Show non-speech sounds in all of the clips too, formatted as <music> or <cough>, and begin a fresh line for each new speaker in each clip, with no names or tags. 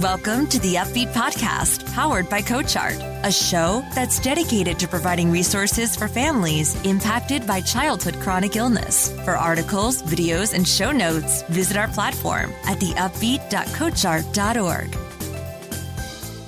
Welcome to the Upbeat Podcast, powered by CoachArt, a show that's dedicated to providing resources for families impacted by childhood chronic illness. For articles, videos, and show notes, visit our platform at theupbeat.coachart.org.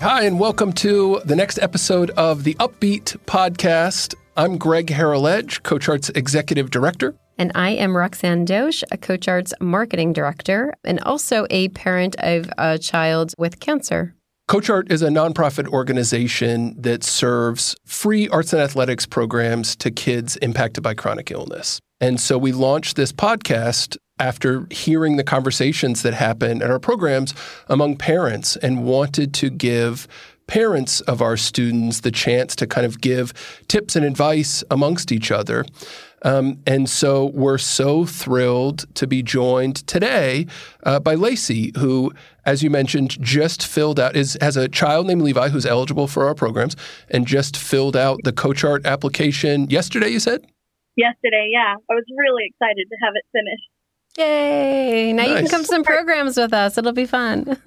Hi, and welcome to the next episode of the Upbeat Podcast. I'm Greg Harrell-Edge, CoachArt's Executive Director.
And I am Roxanne Dosch, a CoachArt's marketing director and also a parent of a child with cancer.
CoachArt is a nonprofit organization that serves free arts and athletics programs to kids impacted by chronic illness. And so we launched this podcast after hearing the conversations that happen at our programs among parents and wanted to give parents of our students the chance to kind of give tips and advice amongst each other. Um, and so we're so thrilled to be joined today uh, by Lacey, who, as you mentioned, just filled out is has a child named Levi who's eligible for our programs and just filled out the CoachArt application yesterday. You said
yesterday, yeah. I was really excited to have it finished.
Yay! Now nice. you can come to some programs with us. It'll be fun. <laughs>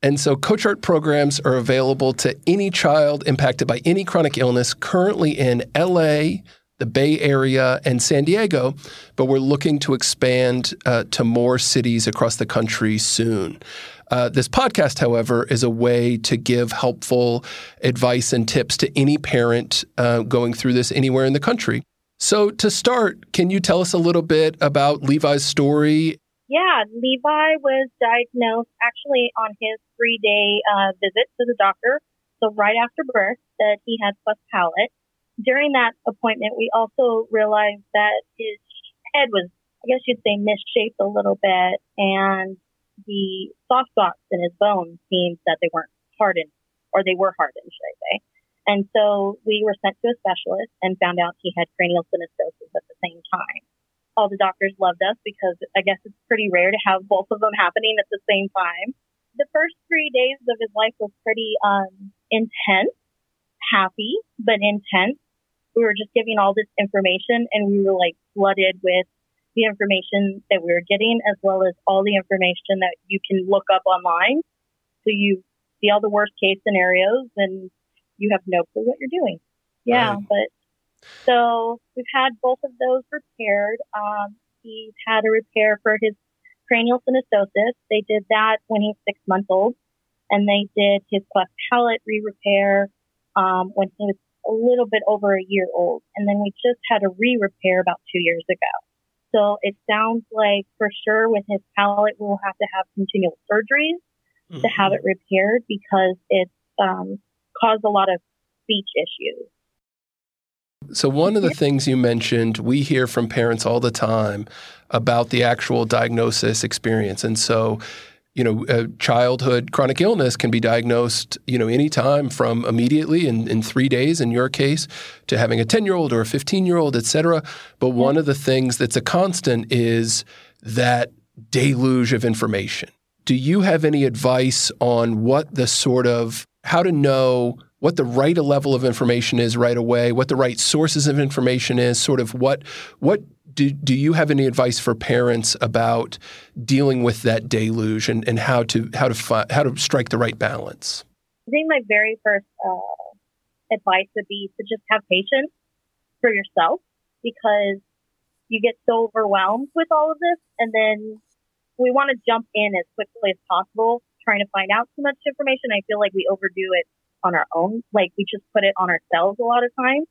And so CoachArt programs are available to any child impacted by any chronic illness currently in LA, the Bay Area, and San Diego, but we're looking to expand uh, to more cities across the country soon. Uh, this podcast, however, is a way to give helpful advice and tips to any parent uh, going through this anywhere in the country. So, to start, can you tell us a little bit about Levi's story?
Yeah, Levi was diagnosed actually on his three day uh, visit to the doctor. So, right after birth, that he had cleft palate during that appointment, we also realized that his head was, I guess you'd say, misshaped a little bit, and the soft spots in his bones seemed that they weren't hardened, or they were hardened, should I say. And so we were sent to a specialist and found out he had craniosynostosis at the same time. All the doctors loved us because I guess it's pretty rare to have both of them happening at the same time. The first three days of his life was pretty um, intense, happy, but intense we were just giving all this information and we were like flooded with the information that we were getting as well as all the information that you can look up online. So you see all the worst case scenarios and you have no clue what you're doing. Yeah, right. but so we've had both of those repaired. Um, he's had a repair for his craniosynostosis. They did that when he's six months old, and they did his cleft palate re-repair um, when he was a little bit over a year old. And then we just had a re-repair about two years ago. So it sounds like for sure with his palate, we'll have to have continual surgeries mm-hmm. to have it repaired because it's um, caused a lot of speech issues.
So, one of the things you mentioned, we hear from parents all the time about the actual diagnosis experience. And so, you know, uh, childhood chronic illness can be diagnosed, you know, anytime from immediately in, in three days in your case to having a 10 year old or a 15 year old, et cetera. But mm-hmm. one of the things that's a constant is that deluge of information. Do you have any advice on what the sort of, how to know what the right level of information is right away, what the right sources of information is, sort of what, what do, do you have any advice for parents about dealing with that deluge and, and how to how to fi- how to strike the right balance?
I think my very first uh, advice would be to just have patience for yourself because you get so overwhelmed with all of this, and then we want to jump in as quickly as possible, trying to find out too much information. I feel like we overdo it on our own, like we just put it on ourselves a lot of times.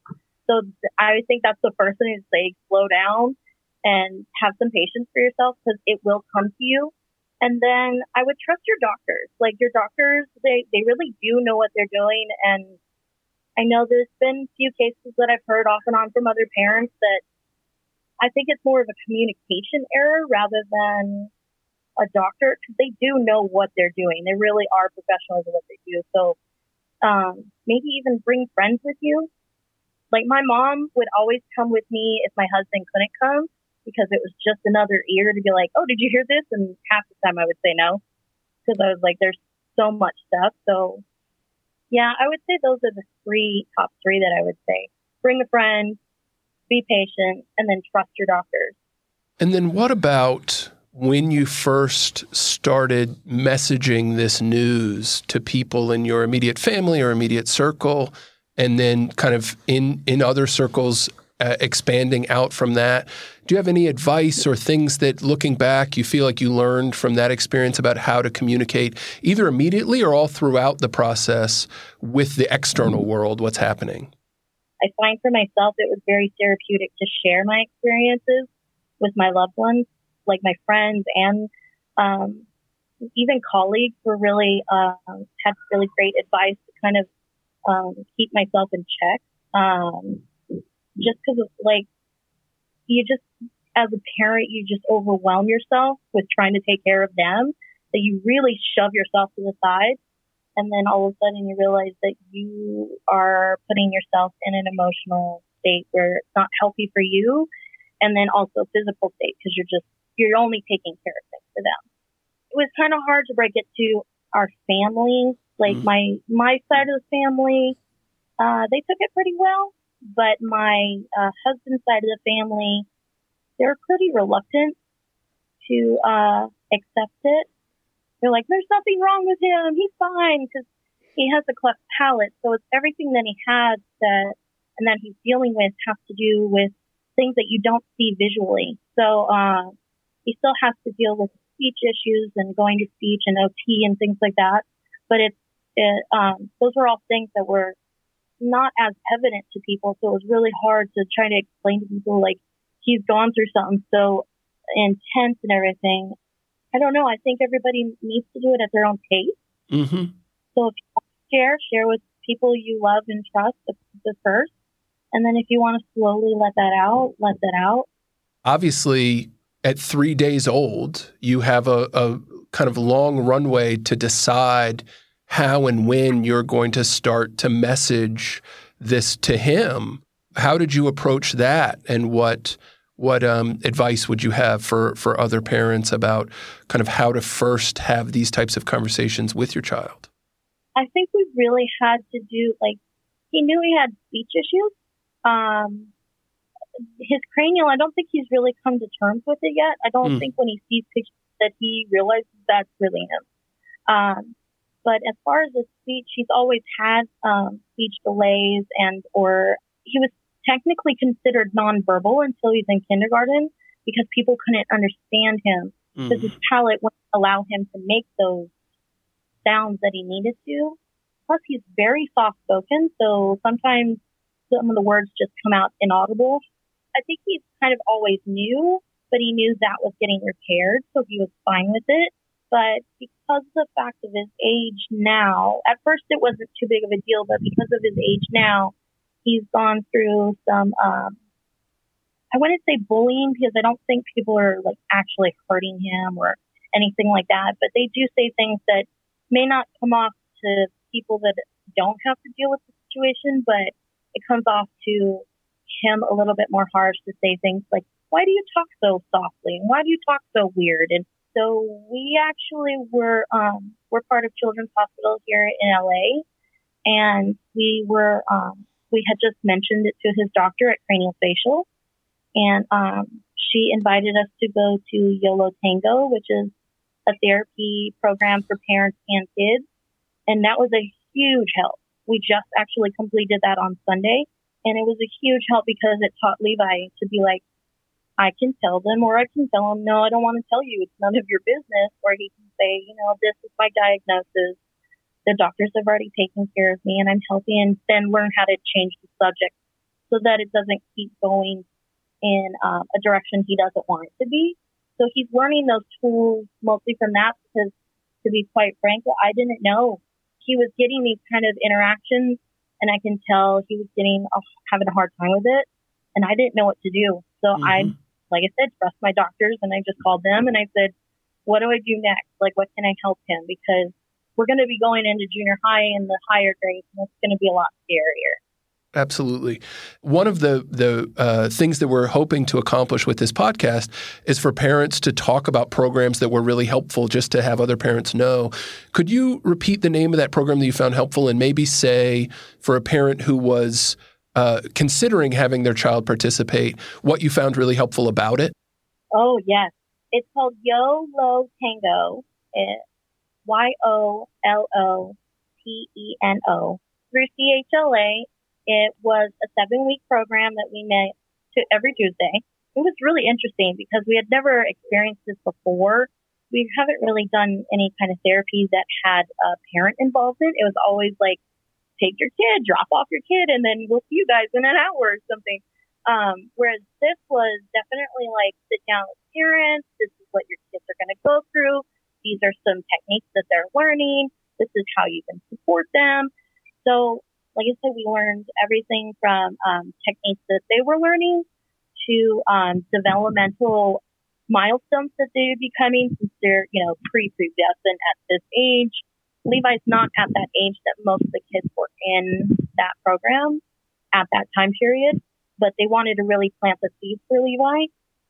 So I think that's the first thing to say, slow down and have some patience for yourself because it will come to you. And then I would trust your doctors. Like your doctors, they, they really do know what they're doing. And I know there's been a few cases that I've heard off and on from other parents that I think it's more of a communication error rather than a doctor because they do know what they're doing. They really are professionals in what they do. So um, maybe even bring friends with you like my mom would always come with me if my husband couldn't come because it was just another ear to be like, oh, did you hear this? And half the time I would say no because I was like, there's so much stuff. So yeah, I would say those are the three top three that I would say. Bring a friend, be patient, and then trust your doctors.
And then what about when you first started messaging this news to people in your immediate family or immediate circle, and then kind of in in other circles uh, expanding out from that. Do you have any advice or things that looking back you feel like you learned from that experience about how to communicate either immediately or all throughout the process with the external world what's happening?
I find for myself it was very therapeutic to share my experiences with my loved ones, like my friends and um, even colleagues were really uh, had really great advice to kind of um, keep myself in check. Um, just because like, you just, as a parent, you just overwhelm yourself with trying to take care of them that you really shove yourself to the side. And then all of a sudden you realize that you are putting yourself in an emotional state where it's not healthy for you. And then also physical state because you're just, you're only taking care of things for them. It was kind of hard to break it to our family, like mm-hmm. my, my side of the family. Uh, they took it pretty well but my uh, husband's side of the family, they're pretty reluctant to uh, accept it. They're like, there's nothing wrong with him. He's fine because he has a cleft palate. So it's everything that he has that and that he's dealing with has to do with things that you don't see visually. So uh, he still has to deal with speech issues and going to speech and OT and things like that. But it's it, um, those were all things that were not as evident to people. So it was really hard to try to explain to people like he's gone through something so intense and everything. I don't know. I think everybody needs to do it at their own pace. Mm-hmm. So if you share, share with people you love and trust the, the first. And then if you want to slowly let that out, let that out.
Obviously, at three days old, you have a, a kind of long runway to decide how and when you're going to start to message this to him. How did you approach that, and what what um, advice would you have for for other parents about kind of how to first have these types of conversations with your child?
I think we really had to do like he knew he had speech issues. Um, his cranial, I don't think he's really come to terms with it yet. I don't mm. think when he sees pictures that he realizes that's really him. Um, but as far as his speech, he's always had um, speech delays and or he was technically considered nonverbal until he's in kindergarten because people couldn't understand him because mm. his palate wouldn't allow him to make those sounds that he needed to. Plus, he's very soft spoken, so sometimes some of the words just come out inaudible. I think he's kind of always knew, but he knew that was getting repaired, so he was fine with it. But because of the fact of his age now, at first it wasn't too big of a deal, but because of his age now, he's gone through some, um, I wouldn't say bullying because I don't think people are like actually hurting him or anything like that, but they do say things that may not come off to people that don't have to deal with the situation, but it comes off to him a little bit more harsh to say things like, why do you talk so softly? And why do you talk so weird? And so we actually were um, we're part of Children's Hospital here in LA, and we were um, we had just mentioned it to his doctor at Craniofacial, and um, she invited us to go to YOLO Tango, which is a therapy program for parents and kids, and that was a huge help. We just actually completed that on Sunday, and it was a huge help because it taught Levi to be like, I can tell them, or I can tell them, no, I don't want to tell you. It's none of your business. Or he can say, you know, this is my diagnosis. The doctors have already taken care of me and I'm healthy and then learn how to change the subject so that it doesn't keep going in um, a direction he doesn't want it to be. So he's learning those tools mostly from that because to be quite frank, I didn't know he was getting these kind of interactions and I can tell he was getting uh, having a hard time with it and I didn't know what to do. So mm-hmm. I like I said, trust my doctors. And I just called them and I said, what do I do next? Like, what can I help him? Because we're going to be going into junior high and the higher grades, and it's going to be a lot scarier.
Absolutely. One of the the uh, things that we're hoping to accomplish with this podcast is for parents to talk about programs that were really helpful, just to have other parents know. Could you repeat the name of that program that you found helpful, and maybe say for a parent who was uh, considering having their child participate, what you found really helpful about it?
Oh, yes. It's called Yo Lo Tango. Y O L O T E N O through CHLA. It was a seven week program that we met to every Tuesday. It was really interesting because we had never experienced this before. We haven't really done any kind of therapy that had a parent involvement. It was always like, take your kid, drop off your kid, and then we'll see you guys in an hour or something. Um, whereas this was definitely like sit down with parents. This is what your kids are going to go through. These are some techniques that they're learning. This is how you can support them. So, like I said, we learned everything from um, techniques that they were learning to um, developmental milestones that they would be coming since they're, you know, pre-pubescent at this age. Levi's not at that age that most of the kids were in that program at that time period, but they wanted to really plant the seeds for Levi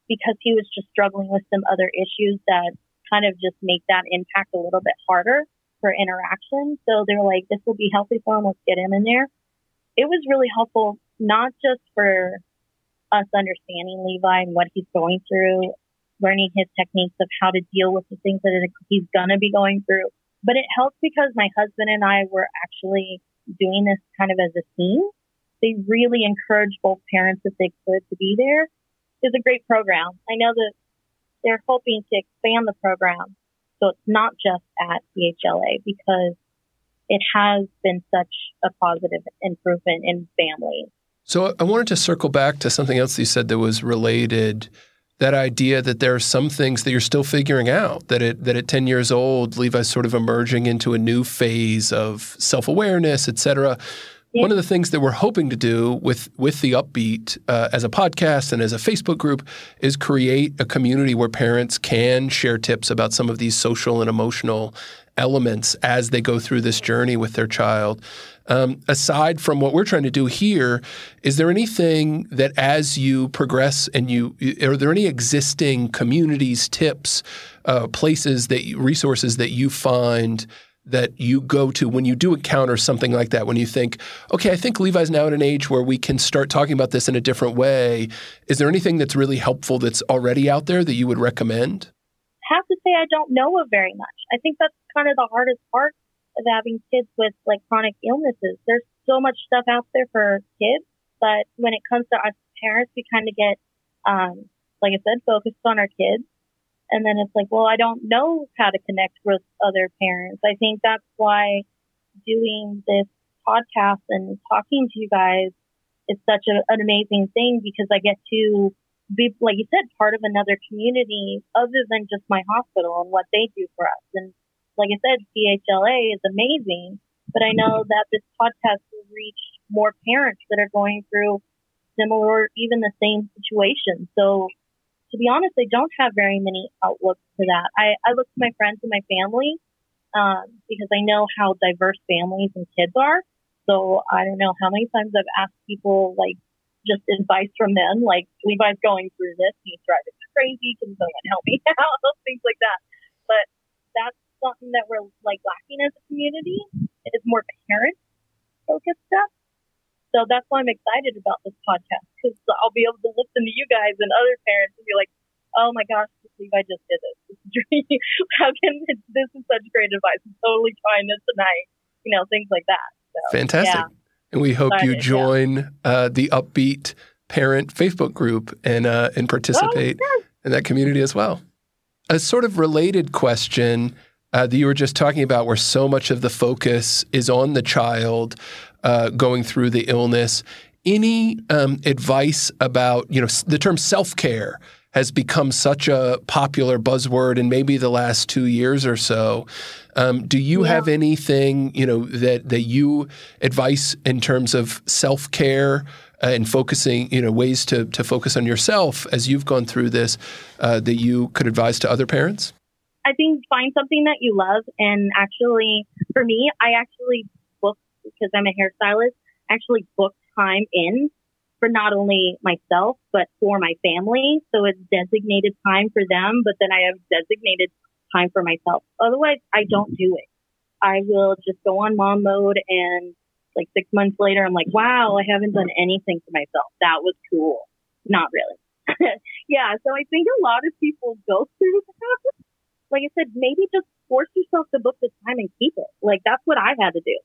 because he was just struggling with some other issues that kind of just make that impact a little bit harder for interaction. So they're like, this will be healthy for him. Let's get him in there. It was really helpful, not just for us understanding Levi and what he's going through, learning his techniques of how to deal with the things that he's going to be going through, but it helped because my husband and I were actually doing this kind of as a team. They really encouraged both parents if they could to be there. It's a great program. I know that they're hoping to expand the program so it's not just at CHLA because it has been such a positive improvement in families.
So I wanted to circle back to something else you said that was related. That idea that there are some things that you're still figuring out. That it that at 10 years old, Levi's sort of emerging into a new phase of self awareness, et cetera. Yeah. One of the things that we're hoping to do with with the Upbeat uh, as a podcast and as a Facebook group is create a community where parents can share tips about some of these social and emotional elements as they go through this journey with their child. Um, aside from what we're trying to do here, is there anything that as you progress and you are there any existing communities, tips, uh, places that resources that you find that you go to when you do encounter something like that, when you think, okay, I think Levi's now at an age where we can start talking about this in a different way. Is there anything that's really helpful that's already out there that you would recommend?
Have to say I don't know of very much. I think that's kind of the hardest part of having kids with like chronic illnesses. There's so much stuff out there for kids, but when it comes to us parents, we kind of get, um, like I said, focused on our kids and then it's like, well, I don't know how to connect with other parents. I think that's why doing this podcast and talking to you guys is such a, an amazing thing because I get to be, like you said, part of another community other than just my hospital and what they do for us. And like I said, CHLA is amazing, but I know that this podcast will reach more parents that are going through similar, or even the same situation. So to be honest, I don't have very many outlooks to that. I, I look to my friends and my family um, because I know how diverse families and kids are. So I don't know how many times I've asked people like just advice from them, like Levi's going through this, and he's driving crazy, can someone help me <laughs> out, <laughs> things like that. But that's something that we're like lacking as a community. It's more parent focused stuff. So that's why I'm excited about this podcast because I'll be able to listen to you guys and other parents and be like, oh my gosh, Levi just did this. this <laughs> How can this, this is such great advice? I'm totally trying this tonight. You know, things like that.
So, Fantastic. Yeah. And we hope you join yeah. uh, the Upbeat Parent Facebook group and uh, and participate oh, in that community as well. A sort of related question uh, that you were just talking about, where so much of the focus is on the child uh, going through the illness. Any um, advice about you know the term self care has become such a popular buzzword in maybe the last two years or so. Um, do you yeah. have anything you know that that you advise in terms of self care? Uh, and focusing, you know, ways to to focus on yourself as you've gone through this, uh, that you could advise to other parents.
I think find something that you love, and actually, for me, I actually booked because I'm a hairstylist, actually book time in for not only myself, but for my family. So it's designated time for them, but then I have designated time for myself. Otherwise, I don't do it. I will just go on mom mode and like six months later, I'm like, wow, I haven't done anything for myself. That was cool. Not really. <laughs> yeah, so I think a lot of people go through that. Like I said, maybe just force yourself to book the time and keep it. Like that's what I had to do.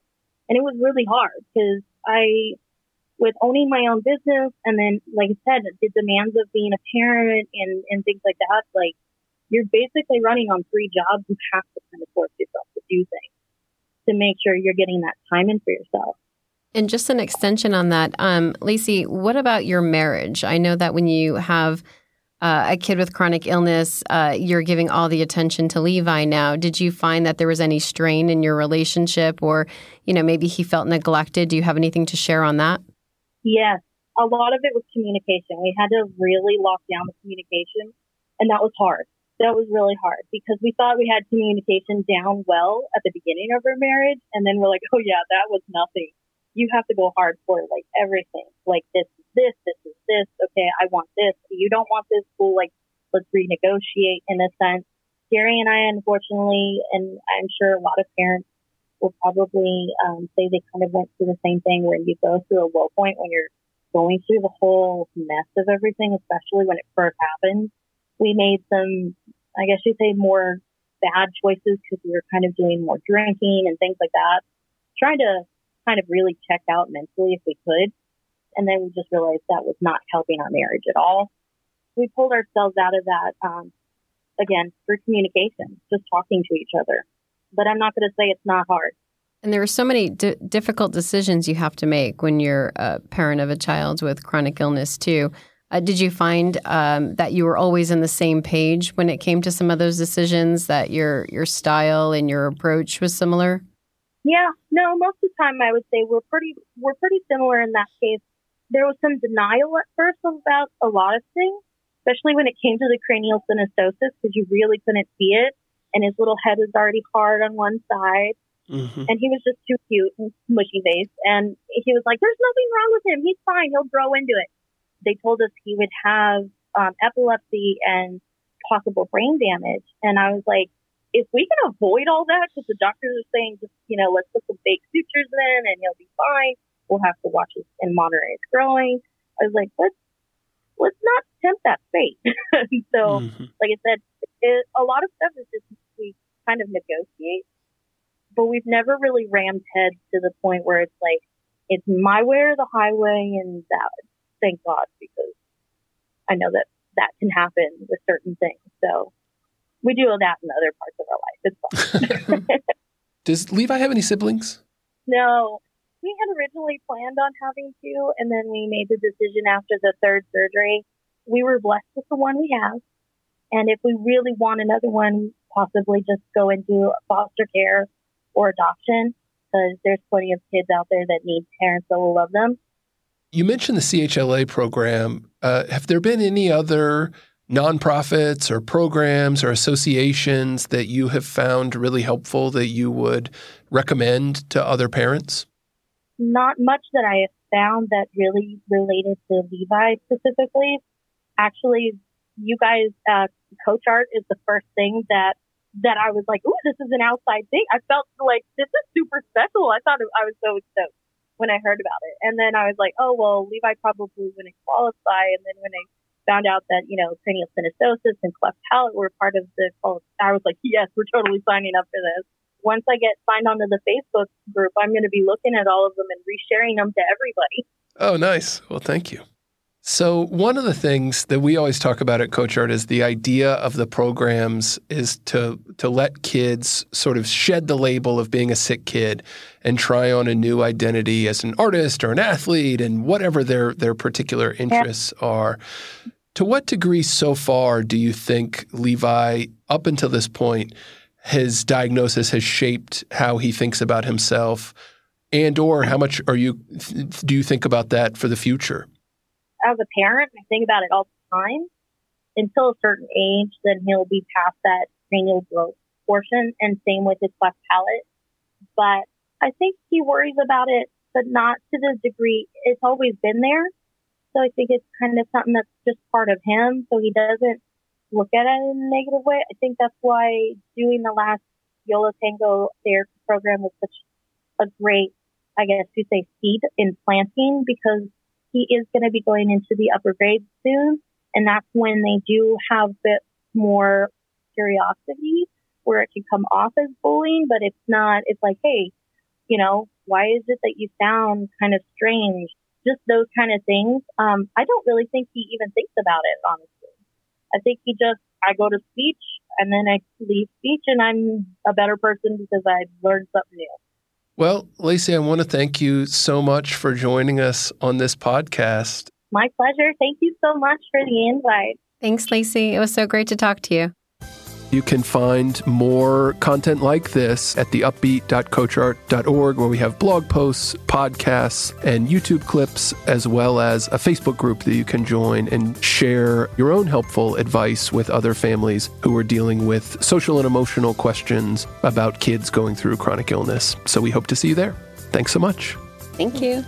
And it was really hard because I, with owning my own business and then, like I said, the demands of being a parent and, and things like that, like you're basically running on three jobs. You have to kind of force yourself to do things to make sure you're getting that time in for yourself.
And just an extension on that, um, Lacey, what about your marriage? I know that when you have uh, a kid with chronic illness, uh, you're giving all the attention to Levi now. Did you find that there was any strain in your relationship or, you know, maybe he felt neglected? Do you have anything to share on that?
Yes. A lot of it was communication. We had to really lock down the communication, and that was hard. That was really hard because we thought we had communication down well at the beginning of our marriage, and then we're like, oh, yeah, that was nothing you have to go hard for like everything. Like this is this, this is this. Okay, I want this. You don't want this. Cool. Like let's renegotiate in a sense. Gary and I, unfortunately, and I'm sure a lot of parents will probably um, say they kind of went through the same thing where you go through a low point when you're going through the whole mess of everything, especially when it first happened. We made some, I guess you'd say, more bad choices because we were kind of doing more drinking and things like that, trying to kind of really check out mentally if we could. And then we just realized that was not helping our marriage at all. We pulled ourselves out of that, um, again, through communication, just talking to each other. But I'm not going to say it's not hard.
And there are so many d- difficult decisions you have to make when you're a parent of a child with chronic illness, too. Uh, did you find um, that you were always in the same page when it came to some of those decisions? That your your style and your approach was similar?
Yeah, no, most of the time I would say we're pretty we're pretty similar in that case. There was some denial at first about a lot of things, especially when it came to the craniosynostosis because you really couldn't see it, and his little head was already hard on one side, mm-hmm. and he was just too cute and mushy faced, and he was like, "There's nothing wrong with him. He's fine. He'll grow into it." They told us he would have um, epilepsy and possible brain damage, and I was like, if we can avoid all that, because the doctors are saying just, you know, let's put some fake sutures in and he'll be fine. We'll have to watch it and monitor his growing. I was like, let's, let's not tempt that fate. <laughs> so, mm-hmm. like I said, it, a lot of stuff is just kind of negotiate, but we've never really rammed heads to the point where it's like, it's my way or the highway and that, thank God, because I know that that can happen with certain things. So, we do that in other parts of our life. It's fun. <laughs>
Does Levi have any siblings?
No. We had originally planned on having two, and then we made the decision after the third surgery. We were blessed with the one we have. And if we really want another one, possibly just go into foster care or adoption, because there's plenty of kids out there that need parents that will love them.
You mentioned the CHLA program. Uh, have there been any other nonprofits or programs or associations that you have found really helpful that you would recommend to other parents?
Not much that I have found that really related to Levi specifically. Actually, you guys, uh, CoachArt is the first thing that that I was like, "Ooh, this is an outside thing." I felt like this is super special. I thought I was so stoked when I heard about it, and then I was like, "Oh well, Levi probably wouldn't qualify." And then when I found out that, you know, craniosynostosis and cleft palate were part of the call, I was like, yes, we're totally signing up for this. Once I get signed onto the Facebook group, I'm going to be looking at all of them and resharing them to everybody.
Oh, nice. Well, thank you. So, one of the things that we always talk about at CoachArt is the idea of the programs is to to let kids sort of shed the label of being a sick kid and try on a new identity as an artist or an athlete and whatever their their particular interests yeah. are. To what degree so far do you think Levi, up until this point, his diagnosis has shaped how he thinks about himself, and or how much are you do you think about that for the future?
As a parent, I think about it all the time. Until a certain age, then he'll be past that cranial growth portion, and same with his cleft palate. But I think he worries about it, but not to the degree it's always been there. So I think it's kind of something that's just part of him. So he doesn't look at it in a negative way. I think that's why doing the last Yola Tango therapy program was such a great, I guess you say, seed in planting because he is going to be going into the upper grades soon. And that's when they do have a bit more curiosity where it can come off as bullying, but it's not, it's like, hey, you know, why is it that you sound kind of strange? Just those kind of things. Um, I don't really think he even thinks about it, honestly. I think he just, I go to speech and then I leave speech and I'm a better person because I learned something new.
Well, Lacey, I want to thank you so much for joining us on this podcast.
My pleasure. Thank you so much for the invite.
Thanks, Lacey. It was so great to talk to you.
You can find more content like this at theupbeat.coachart.org, where we have blog posts, podcasts, and YouTube clips, as well as a Facebook group that you can join and share your own helpful advice with other families who are dealing with social and emotional questions about kids going through chronic illness. So we hope to see you there. Thanks so much.
Thank you.